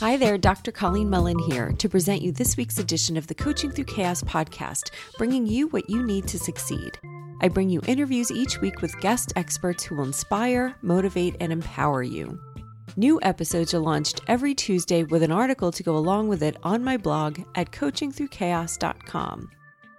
Hi there, Dr. Colleen Mullen here to present you this week's edition of the Coaching Through Chaos podcast, bringing you what you need to succeed. I bring you interviews each week with guest experts who will inspire, motivate, and empower you. New episodes are launched every Tuesday with an article to go along with it on my blog at coachingthroughchaos.com.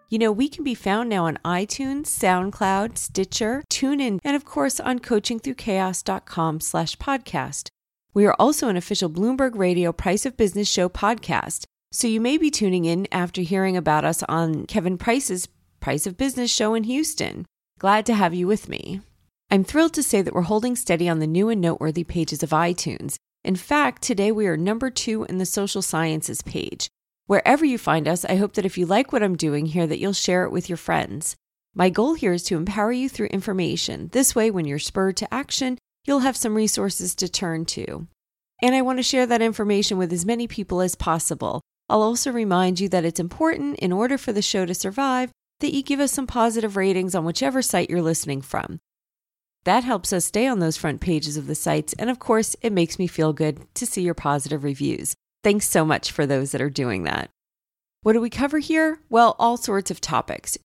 You know, we can be found now on iTunes, SoundCloud, Stitcher, TuneIn, and of course on coachingthroughchaos.com slash podcast. We are also an official Bloomberg Radio Price of Business Show podcast, so you may be tuning in after hearing about us on Kevin Price's Price of Business show in Houston. Glad to have you with me. I'm thrilled to say that we're holding steady on the new and noteworthy pages of iTunes. In fact, today we are number two in the social sciences page. Wherever you find us, I hope that if you like what I'm doing here, that you'll share it with your friends. My goal here is to empower you through information. This way, when you're spurred to action, you'll have some resources to turn to. And I want to share that information with as many people as possible. I'll also remind you that it's important, in order for the show to survive, that you give us some positive ratings on whichever site you're listening from. That helps us stay on those front pages of the sites, and of course, it makes me feel good to see your positive reviews. Thanks so much for those that are doing that. What do we cover here? Well, all sorts of topics.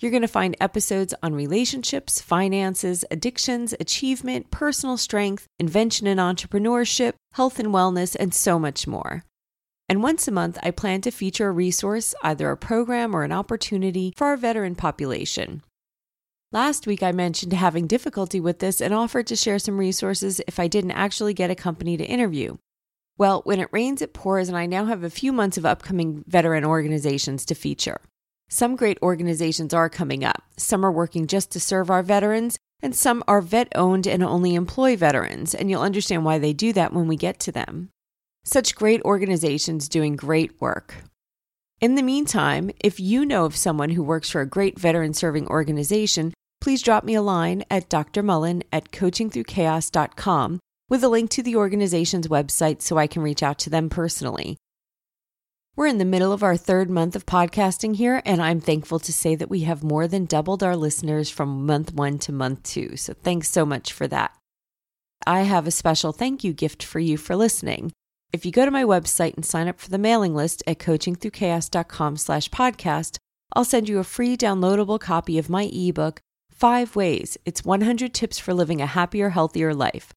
You're going to find episodes on relationships, finances, addictions, achievement, personal strength, invention and entrepreneurship, health and wellness, and so much more. And once a month, I plan to feature a resource, either a program or an opportunity for our veteran population. Last week, I mentioned having difficulty with this and offered to share some resources if I didn't actually get a company to interview. Well, when it rains, it pours, and I now have a few months of upcoming veteran organizations to feature. Some great organizations are coming up. Some are working just to serve our veterans, and some are vet owned and only employ veterans, and you'll understand why they do that when we get to them. Such great organizations doing great work. In the meantime, if you know of someone who works for a great veteran serving organization, please drop me a line at drmullen at coachingthroughchaos.com with a link to the organization's website so I can reach out to them personally. We're in the middle of our third month of podcasting here, and I'm thankful to say that we have more than doubled our listeners from month one to month two. So thanks so much for that. I have a special thank you gift for you for listening. If you go to my website and sign up for the mailing list at coachingthroughchaos.com slash podcast, I'll send you a free downloadable copy of my ebook, Five Ways. It's 100 tips for living a happier, healthier life.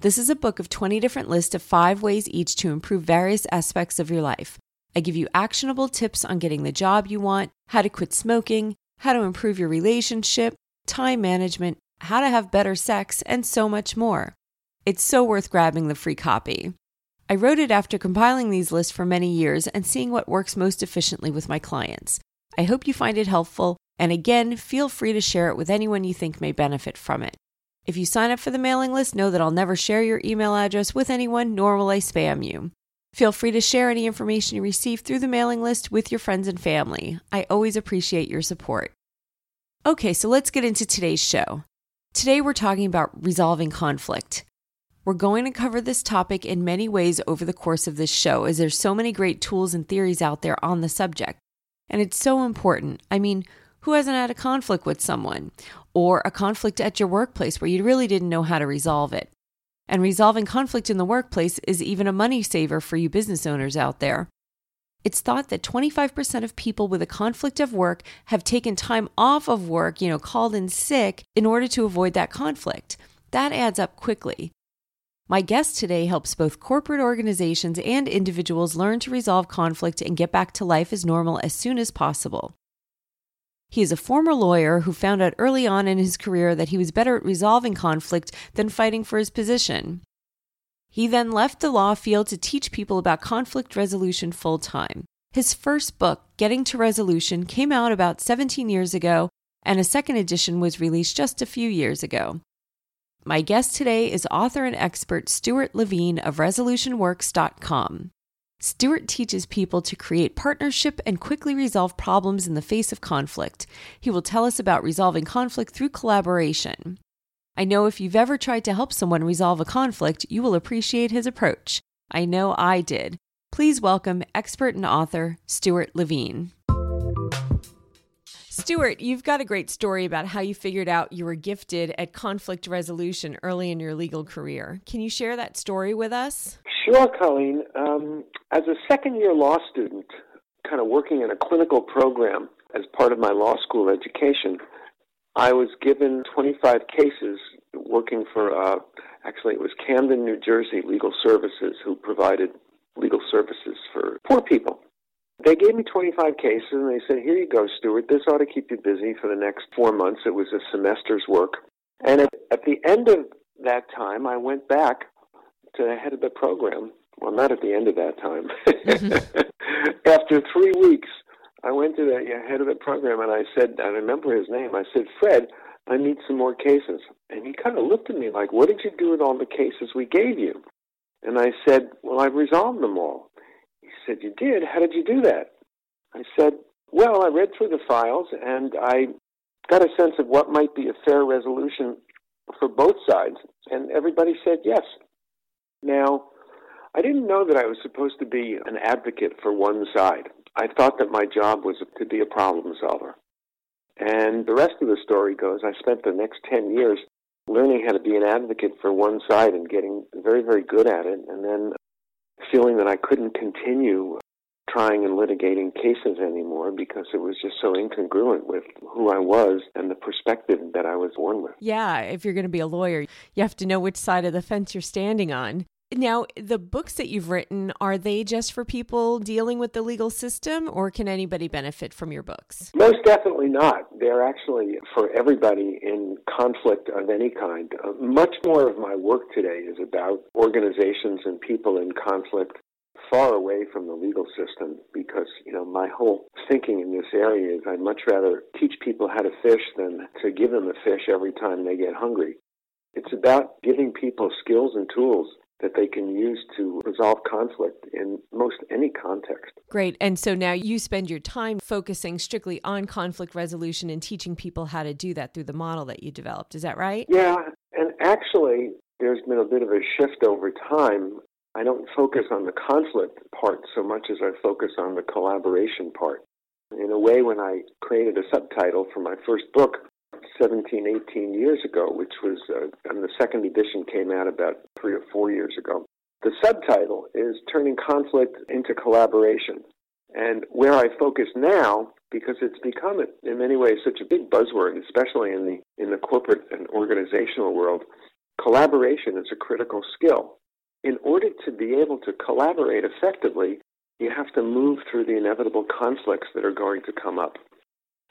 This is a book of 20 different lists of five ways each to improve various aspects of your life. I give you actionable tips on getting the job you want, how to quit smoking, how to improve your relationship, time management, how to have better sex, and so much more. It's so worth grabbing the free copy. I wrote it after compiling these lists for many years and seeing what works most efficiently with my clients. I hope you find it helpful, and again, feel free to share it with anyone you think may benefit from it. If you sign up for the mailing list, know that I'll never share your email address with anyone, nor will I spam you. Feel free to share any information you receive through the mailing list with your friends and family. I always appreciate your support. Okay, so let's get into today's show. Today we're talking about resolving conflict. We're going to cover this topic in many ways over the course of this show, as there's so many great tools and theories out there on the subject. And it's so important. I mean, who hasn't had a conflict with someone or a conflict at your workplace where you really didn't know how to resolve it? And resolving conflict in the workplace is even a money saver for you business owners out there. It's thought that 25% of people with a conflict of work have taken time off of work, you know, called in sick in order to avoid that conflict. That adds up quickly. My guest today helps both corporate organizations and individuals learn to resolve conflict and get back to life as normal as soon as possible. He is a former lawyer who found out early on in his career that he was better at resolving conflict than fighting for his position. He then left the law field to teach people about conflict resolution full time. His first book, Getting to Resolution, came out about 17 years ago, and a second edition was released just a few years ago. My guest today is author and expert Stewart Levine of ResolutionWorks.com. Stewart teaches people to create partnership and quickly resolve problems in the face of conflict. He will tell us about resolving conflict through collaboration. I know if you've ever tried to help someone resolve a conflict, you will appreciate his approach. I know I did. Please welcome expert and author Stewart Levine. Stewart, you've got a great story about how you figured out you were gifted at conflict resolution early in your legal career. Can you share that story with us? Sure, Colleen. Um, as a second year law student, kind of working in a clinical program as part of my law school education, I was given 25 cases working for, uh, actually, it was Camden, New Jersey Legal Services, who provided legal services for poor people. They gave me 25 cases and they said, Here you go, Stewart. This ought to keep you busy for the next four months. It was a semester's work. And at, at the end of that time, I went back to the head of the program. Well, not at the end of that time. Mm-hmm. After three weeks, I went to the head of the program and I said, I remember his name. I said, Fred, I need some more cases. And he kind of looked at me like, What did you do with all the cases we gave you? And I said, Well, I've resolved them all. Said, You did? How did you do that? I said, Well, I read through the files and I got a sense of what might be a fair resolution for both sides. And everybody said yes. Now, I didn't know that I was supposed to be an advocate for one side. I thought that my job was to be a problem solver. And the rest of the story goes I spent the next 10 years learning how to be an advocate for one side and getting very, very good at it, and then feeling that I couldn't continue trying and litigating cases anymore because it was just so incongruent with who I was and the perspective that I was born with. Yeah, if you're going to be a lawyer, you have to know which side of the fence you're standing on. Now, the books that you've written, are they just for people dealing with the legal system or can anybody benefit from your books? Most definitely not. They're actually for everybody in conflict of any kind. Uh, much more of my work today is about organizations and people in conflict far away from the legal system because, you know, my whole thinking in this area is I'd much rather teach people how to fish than to give them a fish every time they get hungry. It's about giving people skills and tools that they can use to resolve conflict in most any context. Great. And so now you spend your time focusing strictly on conflict resolution and teaching people how to do that through the model that you developed. Is that right? Yeah. And actually, there's been a bit of a shift over time. I don't focus on the conflict part so much as I focus on the collaboration part. In a way, when I created a subtitle for my first book, 17, 18 years ago, which was, uh, and the second edition came out about three or four years ago. The subtitle is Turning Conflict into Collaboration. And where I focus now, because it's become in many ways such a big buzzword, especially in the in the corporate and organizational world, collaboration is a critical skill. In order to be able to collaborate effectively, you have to move through the inevitable conflicts that are going to come up.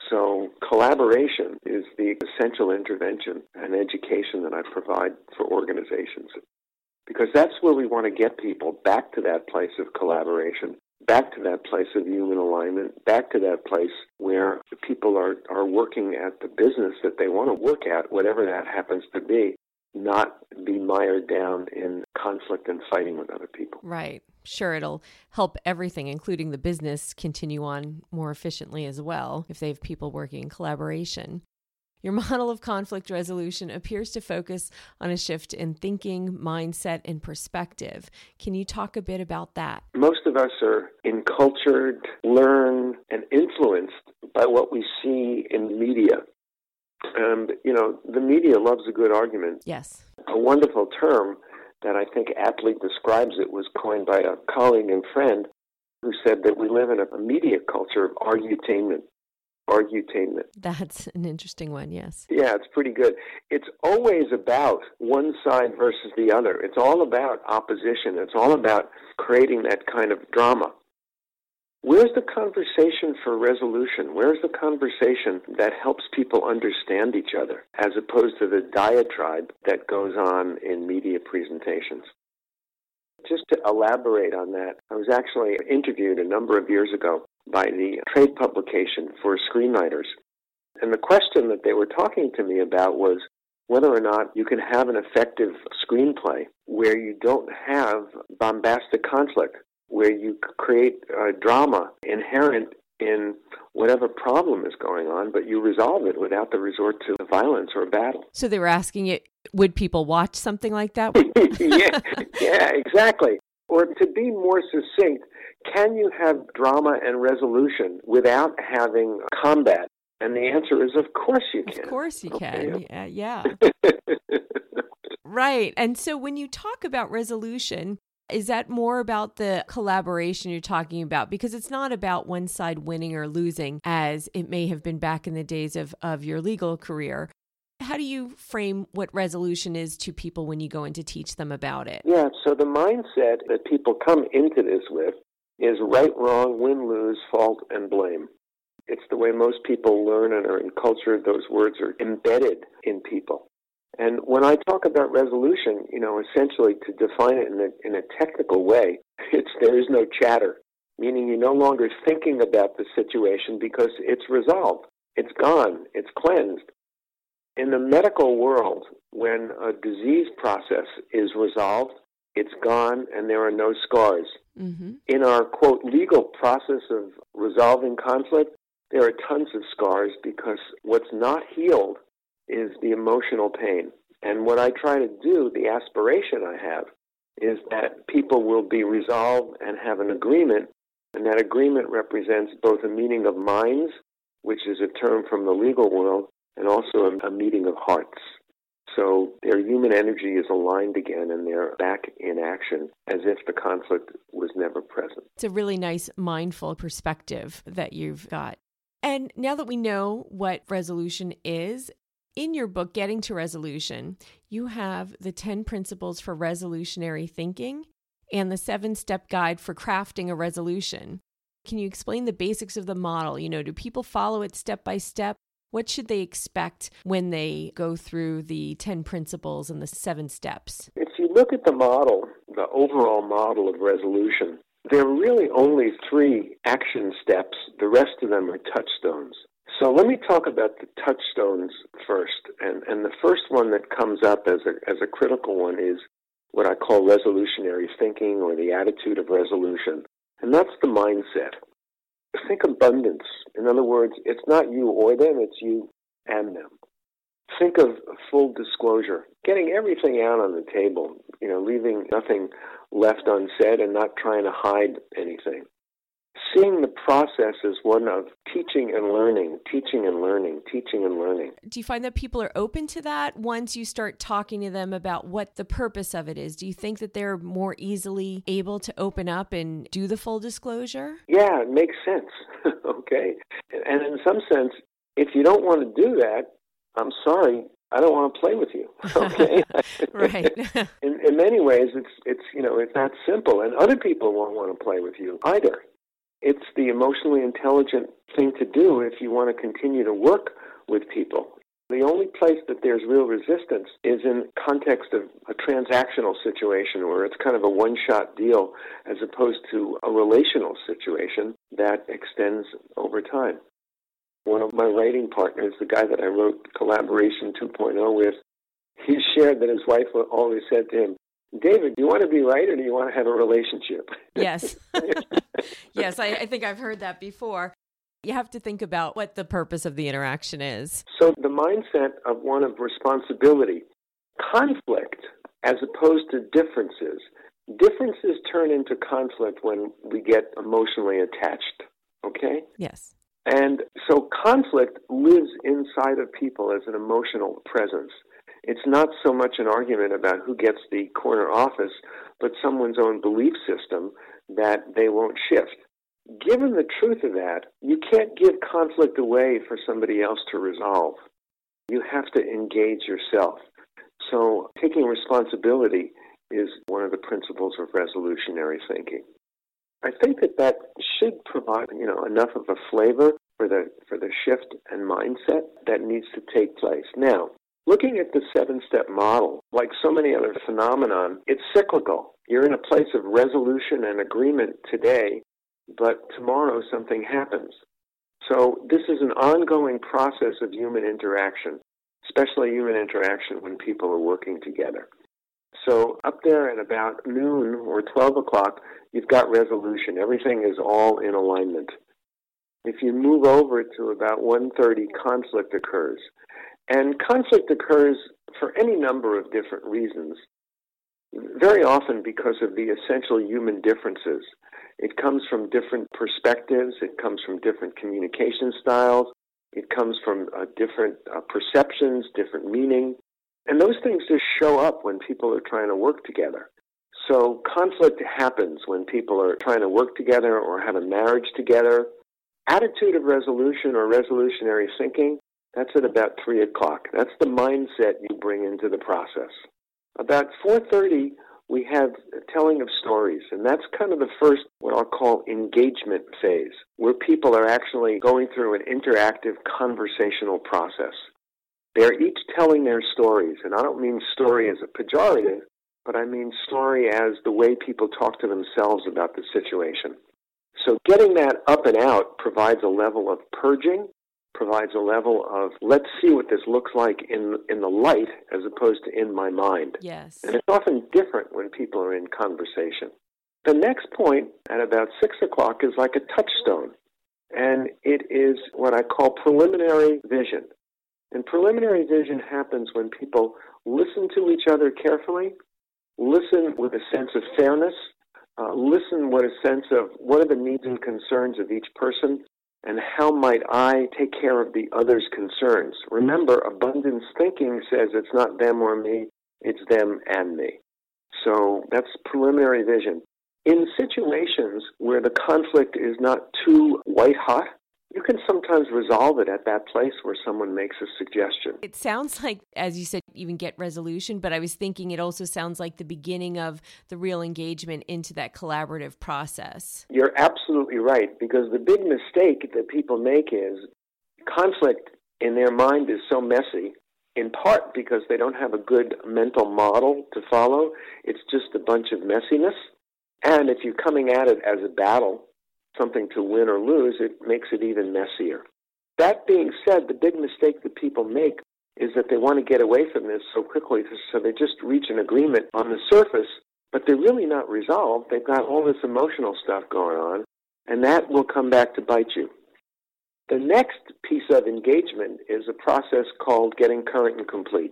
So collaboration is the essential intervention and education that I provide for organizations. Because that's where we want to get people back to that place of collaboration, back to that place of human alignment, back to that place where people are, are working at the business that they want to work at, whatever that happens to be, not be mired down in conflict and fighting with other people. Right. Sure, it'll help everything, including the business, continue on more efficiently as well if they have people working in collaboration. Your model of conflict resolution appears to focus on a shift in thinking, mindset, and perspective. Can you talk a bit about that? Most of us are encultured, learn, and influenced by what we see in the media. And, you know, the media loves a good argument. Yes. A wonderful term that I think aptly describes it was coined by a colleague and friend who said that we live in a media culture of argutainment. Argutainment. That's an interesting one, yes. Yeah, it's pretty good. It's always about one side versus the other. It's all about opposition. It's all about creating that kind of drama. Where's the conversation for resolution? Where's the conversation that helps people understand each other as opposed to the diatribe that goes on in media presentations? Just to elaborate on that, I was actually interviewed a number of years ago by the trade publication for screenwriters. And the question that they were talking to me about was whether or not you can have an effective screenplay where you don't have bombastic conflict where you create a drama inherent in whatever problem is going on, but you resolve it without the resort to violence or battle. So they were asking you, would people watch something like that? yeah, yeah, exactly. Or to be more succinct, can you have drama and resolution without having combat? And the answer is, of course you can. Of course you okay. can. Yeah. yeah. right. And so when you talk about resolution, is that more about the collaboration you're talking about? Because it's not about one side winning or losing, as it may have been back in the days of, of your legal career. How do you frame what resolution is to people when you go in to teach them about it? Yeah, so the mindset that people come into this with is right, wrong, win, lose, fault, and blame. It's the way most people learn and are in culture. Those words are embedded in people. And when I talk about resolution, you know, essentially to define it in a, in a technical way, it's there is no chatter, meaning you're no longer thinking about the situation because it's resolved, it's gone, it's cleansed. In the medical world, when a disease process is resolved, it's gone and there are no scars. Mm-hmm. In our quote legal process of resolving conflict, there are tons of scars because what's not healed is the emotional pain. And what I try to do, the aspiration I have, is that people will be resolved and have an agreement, and that agreement represents both a meeting of minds, which is a term from the legal world, and also a, meeting of hearts. So their human energy is aligned again and they're back in action as if the conflict was never present. It's a really nice mindful perspective that you've got. And now that we know what resolution is, in your book, Getting to Resolution, you have the 10 principles for resolutionary thinking and the seven step guide for crafting a resolution. Can you explain the basics of the model? You know, do people follow it step by step? What should they expect when they go through the 10 principles and the seven steps? If you look at the model, the overall model of resolution, there are really only three action steps. The rest of them are touchstones. So let me talk about the touchstones first. And, and the first one that comes up as a, as a critical one is what I call resolutionary thinking or the attitude of resolution. And that's the mindset. Think abundance. In other words, it's not you or them, it's you and them. Think of full disclosure, getting everything out on the table, you know, leaving nothing left unsaid and not trying to hide anything seeing the process as one of teaching and learning, teaching and learning, teaching and learning. Do you find that people are open to that once you start talking to them about what the purpose of it is? Do you think that they're more easily able to open up and do the full disclosure? Yeah, it makes sense. okay. And in some sense, if you don't want to do that, I'm sorry, I don't want to play with you. Okay, right. in, in many ways, it's it's you know it's not simple, and other people won't want to play with you either it's the emotionally intelligent thing to do if you want to continue to work with people. The only place that there's real resistance is in context of a transactional situation where it's kind of a one-shot deal as opposed to a relational situation that extends over time. One of my writing partners, the guy that I wrote Collaboration 2.0 with, he shared that his wife always said to him, David, do you want to be right or do you want to have a relationship? Yes. yes, I, I, think I've heard that before. You have to think about what the purpose of the interaction is. So, the mindset of one of responsibility, conflict, as opposed to differences. Differences turn into conflict when we get emotionally attached. Okay? Yes. And so, conflict lives inside of people as an emotional presence. It's not so much an argument about who gets the corner office, but someone's own belief system that they won't shift. Given the truth of that, you can't give conflict away for somebody else to resolve. You have to engage yourself. So, taking responsibility is one of the principles of resolutionary thinking. I think that that should provide, you know, enough of a flavor for the for the shift and mindset that needs to take place. Now, Looking at the seven step model, like so many other phenomenon, it's cyclical. You're in a place of resolution and agreement today, but tomorrow something happens. So this is an ongoing process of human interaction, especially human interaction when people are working together. So up there at about noon or 12 o'clock, you've got resolution. Everything is all in alignment. If you move over to about 1.30, conflict occurs. And conflict occurs for any number of different reasons, very often because of the essential human differences. It comes from different perspectives, it comes from different communication styles, It comes from uh, different uh, perceptions, different meaning, and those things just show up when people are trying to work together. So conflict happens when people are trying to work together or have a marriage together. Attitude of resolution or resolutionary thinking, that's at about 3 o'clock. That's the mindset you bring into the process. About 4.30, we have telling of stories, and that's kind of the first, what I'll call engagement phase, where people are actually going through an interactive conversational process. They're each telling their stories, and I don't mean story as a pejorative, but I mean story as the way people talk to themselves about the situation. So getting that up and out provides a level of purging, provides a level of let's see what this looks like in in the light as opposed to in my mind. Yes. And it's often different when people are in conversation. The next point at about six o'clock is like a touchstone. And it is what I call preliminary vision. And preliminary vision happens when people listen to each other carefully listen with a sense of fairness, uh, listen with a sense of what are the needs and concerns of each person, and how might I take care of the other's concerns. Remember, abundance thinking says it's not them or me, it's them and me. So that's preliminary vision. In situations where the conflict is not too white hot, you can sometimes resolve it at that place where someone makes a suggestion. It sounds like, as you said, even get resolution, but I was thinking it also sounds like the beginning of the real engagement into that collaborative process. You're absolutely right, because the big mistake that people make is conflict in their mind is so messy, in part because they don't have a good mental model to follow. It's just a bunch of messiness. And if you're coming at it as a battle, something to win or lose, it makes it even messier. That being said, the big mistake that people make is that they want to get away from this so quickly, so they just reach an agreement on the surface, but they're really not resolved. They've got all this emotional stuff going on, and that will come back to bite you. The next piece of engagement is a process called getting current and complete.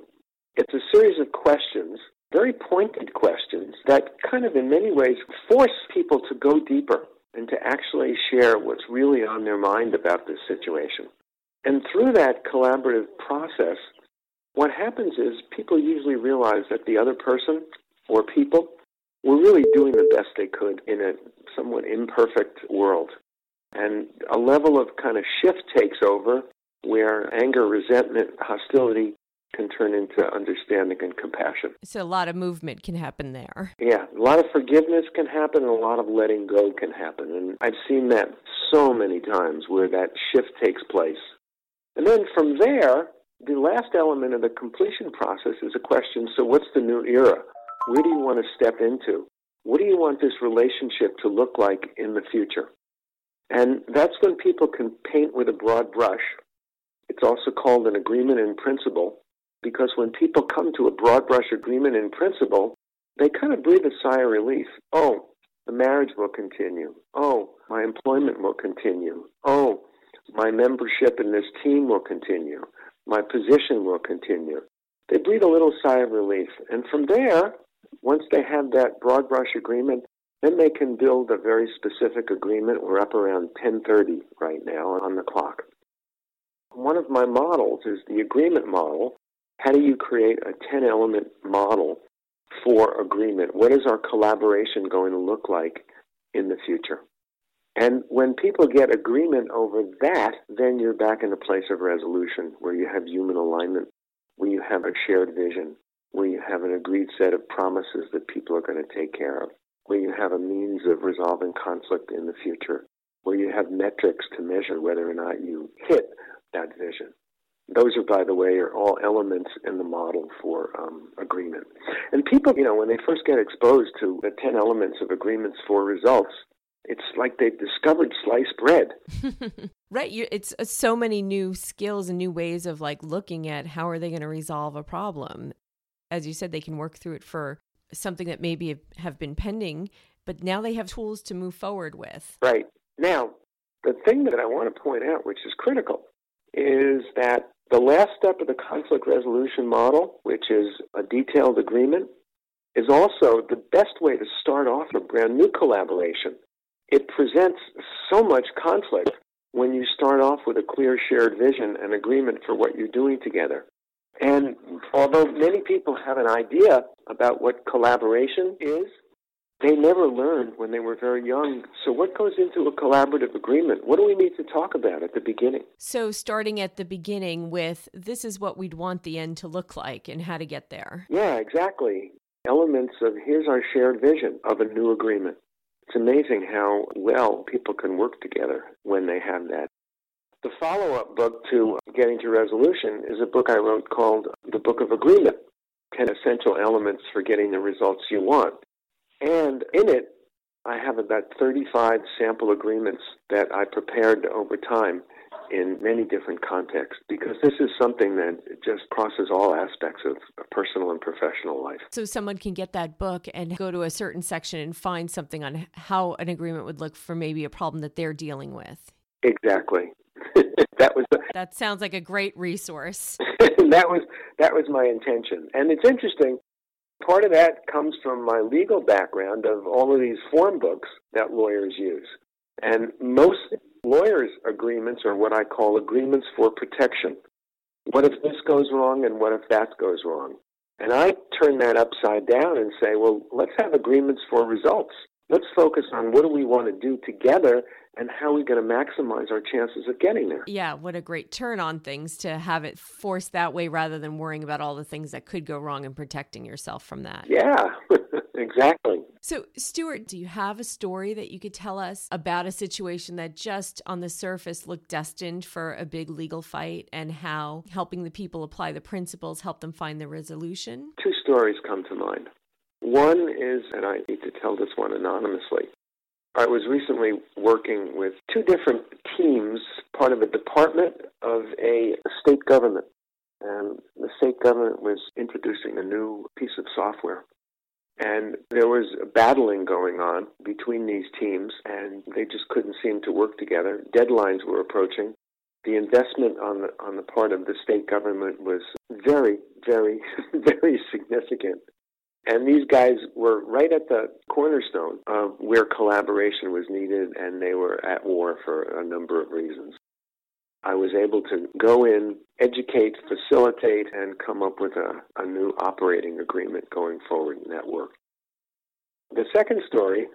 It's a series of questions, very pointed questions, that kind of in many ways force people to go deeper and to actually share what's really on their mind about this situation. And through that collaborative process, what happens is people usually realize that the other person or people were really doing the best they could in a somewhat imperfect world. And a level of kind of shift takes over where anger, resentment, hostility can turn into understanding and compassion. So a lot of movement can happen there. Yeah, a lot of forgiveness can happen and a lot of letting go can happen. And I've seen that so many times where that shift takes place. And then from there, the last element of the completion process is a question so what's the new era? Where do you want to step into? What do you want this relationship to look like in the future? And that's when people can paint with a broad brush. It's also called an agreement in principle because when people come to a broad brush agreement in principle, they kind of breathe a sigh of relief. Oh, the marriage will continue. Oh, my employment will continue. Oh, my membership in this team will continue. My position will continue. They breathe a little sigh of relief. And from there, once they have that broad brush agreement, then they can build a very specific agreement. We're up around 10:30 right now on the clock. One of my models is the agreement model, how do you create a 10 element model for agreement? What is our collaboration going to look like in the future? And when people get agreement over that, then you're back in a place of resolution where you have human alignment, where you have a shared vision, where you have an agreed set of promises that people are going to take care of, where you have a means of resolving conflict in the future, where you have metrics to measure whether or not you hit that vision. Those are, by the way, are all elements in the model for um, agreement. And people, you know, when they first get exposed to the 10 elements of agreements for results, it's like they've discovered sliced bread. right. It's uh, so many new skills and new ways of like looking at how are they going to resolve a problem. As you said, they can work through it for something that maybe have been pending, but now they have tools to move forward with. Right. Now, the thing that I want to point out, which is critical, is that the last step of the conflict resolution model, which is a detailed agreement, is also the best way to start off a brand new collaboration. It presents so much conflict when you start off with a clear shared vision and agreement for what you're doing together. And although many people have an idea about what collaboration is, they never learned when they were very young. So, what goes into a collaborative agreement? What do we need to talk about at the beginning? So, starting at the beginning with this is what we'd want the end to look like and how to get there. Yeah, exactly. Elements of here's our shared vision of a new agreement. It's amazing how well people can work together when they have that. The follow up book to Getting to Resolution is a book I wrote called The Book of Agreement 10 Essential Elements for Getting the Results You Want. And in it, I have about 35 sample agreements that I prepared over time in many different contexts because this is something that just crosses all aspects of personal and professional life. So someone can get that book and go to a certain section and find something on how an agreement would look for maybe a problem that they're dealing with. Exactly. that was the, That sounds like a great resource. that was that was my intention. And it's interesting Part of that comes from my legal background of all of these form books that lawyers use. And most lawyers' agreements are what I call agreements for protection. What if this goes wrong and what if that goes wrong? And I turn that upside down and say, well, let's have agreements for results. Let's focus on what do we want to do together and how are we going to maximize our chances of getting there? Yeah, what a great turn on things to have it forced that way rather than worrying about all the things that could go wrong and protecting yourself from that. Yeah, exactly. So, Stewart, do you have a story that you could tell us about a situation that just on the surface looked destined for a big legal fight and how helping the people apply the principles helped them find the resolution? Two stories come to mind. One is, and I tell this one anonymously, I was recently working with two different teams, part of a department of a state government. And the state government was introducing a new piece of software. And there was battling going on between these teams, and they just couldn't seem to work together. Deadlines were approaching. The investment on the on the part of the state government was very, very, very significant. And these guys were right at the cornerstone of where collaboration was needed, and they were at war for a number of reasons. I was able to go in, educate, facilitate, and come up with a, a new operating agreement going forward in that work. The second story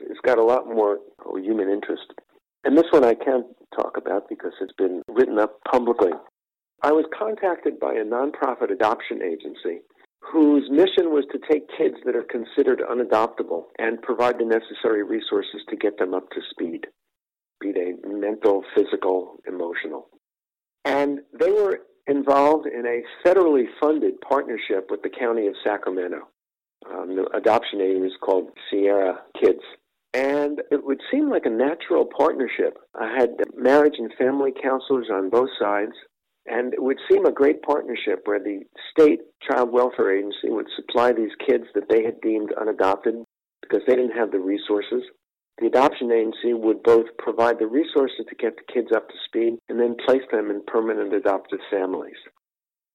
has got a lot more oh, human interest. And this one I can't talk about because it's been written up publicly. I was contacted by a nonprofit adoption agency whose mission was to take kids that are considered unadoptable and provide the necessary resources to get them up to speed, be they mental, physical, emotional. And they were involved in a federally funded partnership with the County of Sacramento. Um, the adoption name is called Sierra Kids. And it would seem like a natural partnership. I had marriage and family counselors on both sides. And it would seem a great partnership where the state child welfare agency would supply these kids that they had deemed unadopted because they didn't have the resources. The adoption agency would both provide the resources to get the kids up to speed and then place them in permanent adoptive families.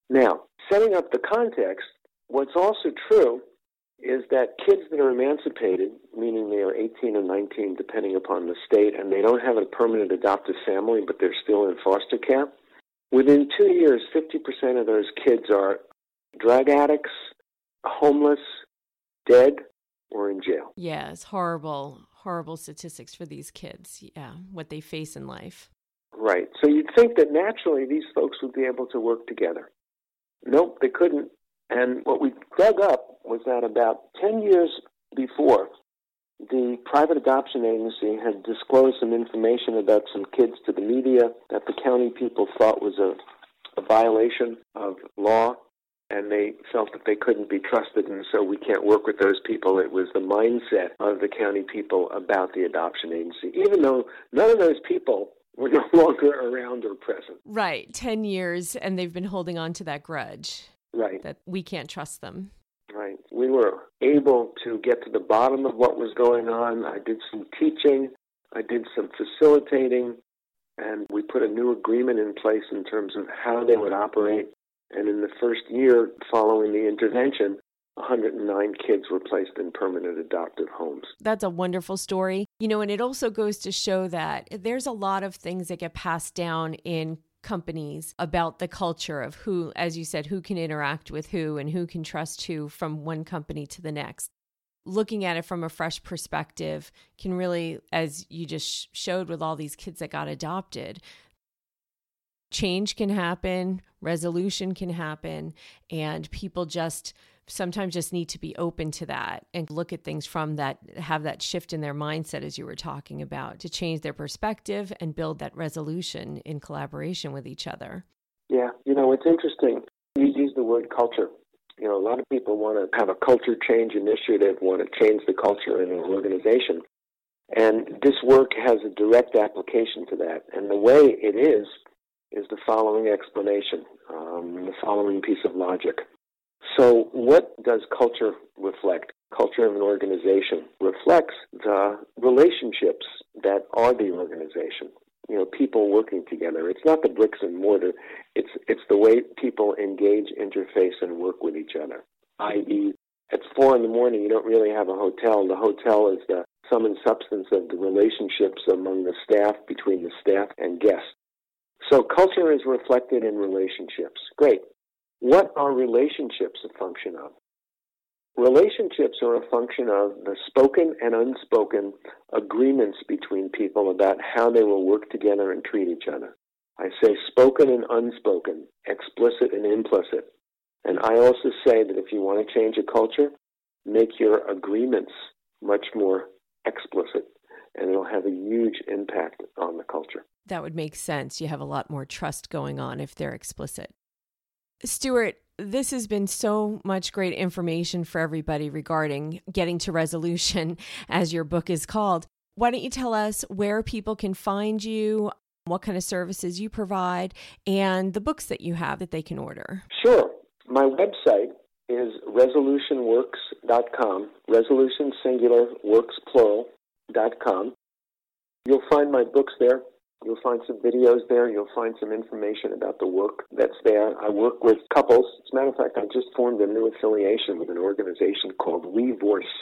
Now, setting up the context, what's also true is that kids that are emancipated, meaning they are 18 or 19, depending upon the state, and they don't have a permanent adoptive family, but they're still in foster care, Within two years, 50% of those kids are drug addicts, homeless, dead, or in jail. Yeah, it's horrible, horrible statistics for these kids. Yeah, what they face in life. Right. So you'd think that naturally these folks would be able to work together. Nope, they couldn't. And what we dug up was that about 10 years before, the private adoption agency had disclosed some information about some kids to the media that the county people thought was a, a violation of law and they felt that they couldn't be trusted and so we can't work with those people. It was the mindset of the county people about the adoption agency, even though none of those people were no longer around or present. Right. 10 years and they've been holding on to that grudge. Right. That we can't trust them. We were able to get to the bottom of what was going on. I did some teaching, I did some facilitating, and we put a new agreement in place in terms of how they would operate. And in the first year following the intervention, 109 kids were placed in permanent adoptive homes. That's a wonderful story. You know, and it also goes to show that there's a lot of things that get passed down in companies about the culture of who, as you said, who can interact with who and who can trust who from one company to the next. Looking at it from a fresh perspective can really, as you just showed with all these kids that got adopted, change can happen, resolution can happen, and people just sometimes just need to be open to that and look at things from that, have that shift in their mindset, as you were talking about, to change their perspective and build that resolution in collaboration with each other. Yeah, you know, it's interesting. You use the word culture. You know, a lot of people want to have a culture change initiative, want to change the culture in an organization. And this work has a direct application to that. And the way it is, is the following explanation, um, the following piece of logic. So, what does culture reflect? Culture of an organization reflects the relationships that are the organization. You know, people working together. It's not the bricks and mortar. It's it's the way people engage, interface, and work with each other. I.e., at four in the morning, you don't really have a hotel. The hotel is the sum and substance of the relationships among the staff, between the staff and guests. So culture is reflected in relationships. Great. What are relationships a function of? Relationships are a function of the spoken and unspoken agreements between people about how they will work together and treat each other. I say spoken and unspoken, explicit and implicit. And I also say that if you want to change a culture, make your agreements much more explicit, and it'll have a huge impact on the culture. That would make sense. You have a lot more trust going on if they're explicit. Stewart, this has been so much great information for everybody regarding getting to resolution, as your book is called. Why don't you tell us where people can find you, what kind of services you provide, and the books that you have that they can order? Sure. My website is resolutionworks.com, resolution singular, works plural.com. You'll find my books there. You'll find some videos there. You'll find some information about the work that's there. I work with couples. As a matter of fact, I just formed a new affiliation with an organization called WeVorce.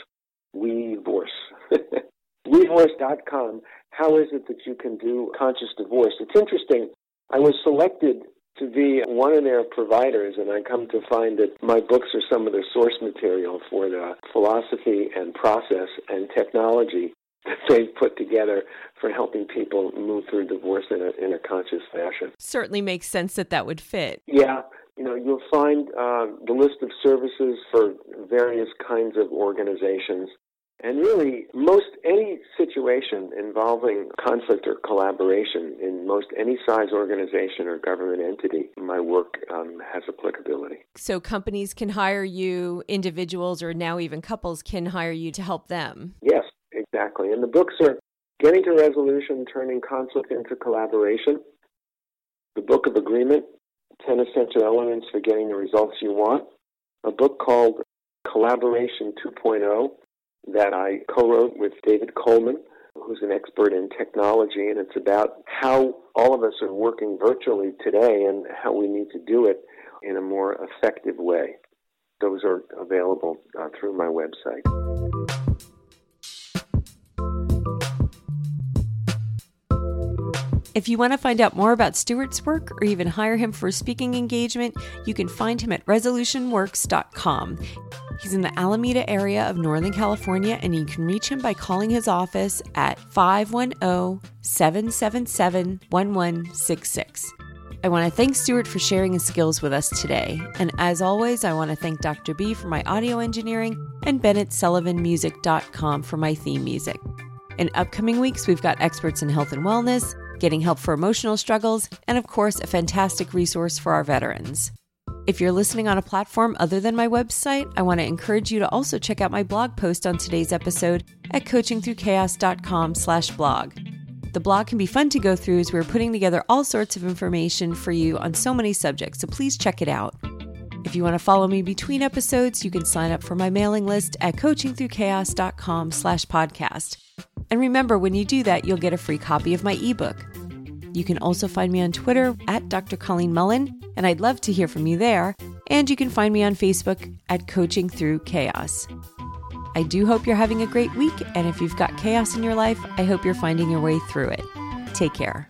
WeVorce. WeVorce.com. How is it that you can do conscious divorce? It's interesting. I was selected to be one of their providers, and I come to find that my books are some of the source material for the philosophy and process and technology they've put together for helping people move through divorce in a, in a conscious fashion. Certainly makes sense that that would fit. Yeah. You know, you'll find uh, the list of services for various kinds of organizations. And really, most any situation involving conflict or collaboration in most any size organization or government entity, my work um, has applicability. So, companies can hire you, individuals or now even couples can hire you to help them? Yes, Exactly. And the books are Getting to Resolution, Turning Conflict into Collaboration, The Book of Agreement, 10 Essential Elements for Getting the Results You Want, a book called Collaboration 2.0 that I co wrote with David Coleman, who's an expert in technology, and it's about how all of us are working virtually today and how we need to do it in a more effective way. Those are available uh, through my website. If you want to find out more about Stewart's work or even hire him for a speaking engagement, you can find him at resolutionworks.com. He's in the Alameda area of Northern California, and you can reach him by calling his office at 510 777 1166. I want to thank Stewart for sharing his skills with us today. And as always, I want to thank Dr. B for my audio engineering and BennettSullivanMusic.com for my theme music. In upcoming weeks, we've got experts in health and wellness, getting help for emotional struggles, and of course, a fantastic resource for our veterans. If you're listening on a platform other than my website, I want to encourage you to also check out my blog post on today's episode at coachingthroughchaos.com/blog. The blog can be fun to go through as we're putting together all sorts of information for you on so many subjects, so please check it out. If you want to follow me between episodes, you can sign up for my mailing list at coachingthroughchaos.com/podcast. And remember, when you do that, you'll get a free copy of my ebook. You can also find me on Twitter at Dr. Colleen Mullen, and I'd love to hear from you there. And you can find me on Facebook at Coaching Through Chaos. I do hope you're having a great week, and if you've got chaos in your life, I hope you're finding your way through it. Take care.